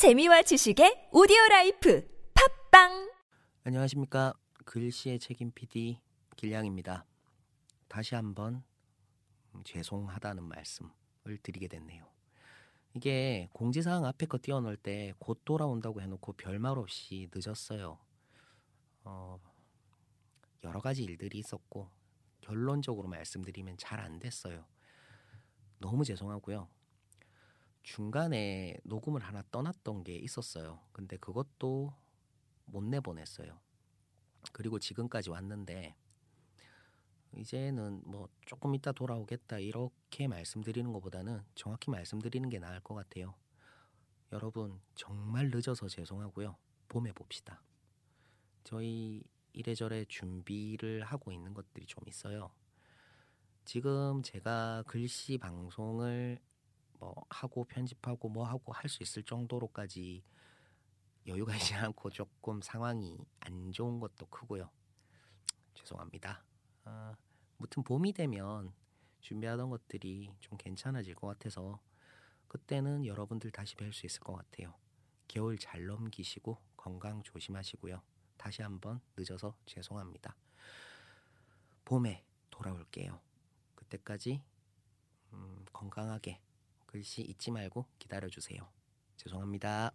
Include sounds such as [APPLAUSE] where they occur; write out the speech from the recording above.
재미와 지식의 audio life 팟빵 안녕하십니까 글씨의 책임 PD 길량입니다. 다시 한번 음, 죄송하다는 말씀을 드리게 됐네요. 이게 공지사항 앞에 거 띄워놓을 때 곧 돌아온다고 해놓고 별말 없이 늦었어요. 어, 여러 가지 일들이 있었고 결론적으로 말씀드리면 잘 안 됐어요. 너무 죄송하고요. 중간에 녹음을 하나 떠났던 게 있었어요. 근데 그것도 못 내보냈어요. 그리고 지금까지 왔는데 이제는 뭐 조금 이따 돌아오겠다 이렇게 말씀드리는 것보다는 정확히 말씀드리는 게 나을 것 같아요. 여러분 정말 늦어서 죄송하고요. 봄에 봅시다. 저희 이래저래 준비를 하고 있는 것들이 좀 있어요. 지금 제가 글씨 방송을 뭐 하고 편집하고 뭐 하고 할 수 있을 정도로까지 여유가 있지 [LAUGHS] 않고 조금 상황이 안 좋은 것도 크고요. 죄송합니다. 아, 무튼 봄이 되면 준비하던 것들이 좀 괜찮아질 것 같아서 그때는 여러분들 다시 뵐 수 있을 것 같아요. 겨울 잘 넘기시고 건강 조심하시고요. 다시 한번 늦어서 죄송합니다. 봄에 돌아올게요. 그때까지 음, 건강하게 글씨 잊지 말고 기다려주세요. 죄송합니다.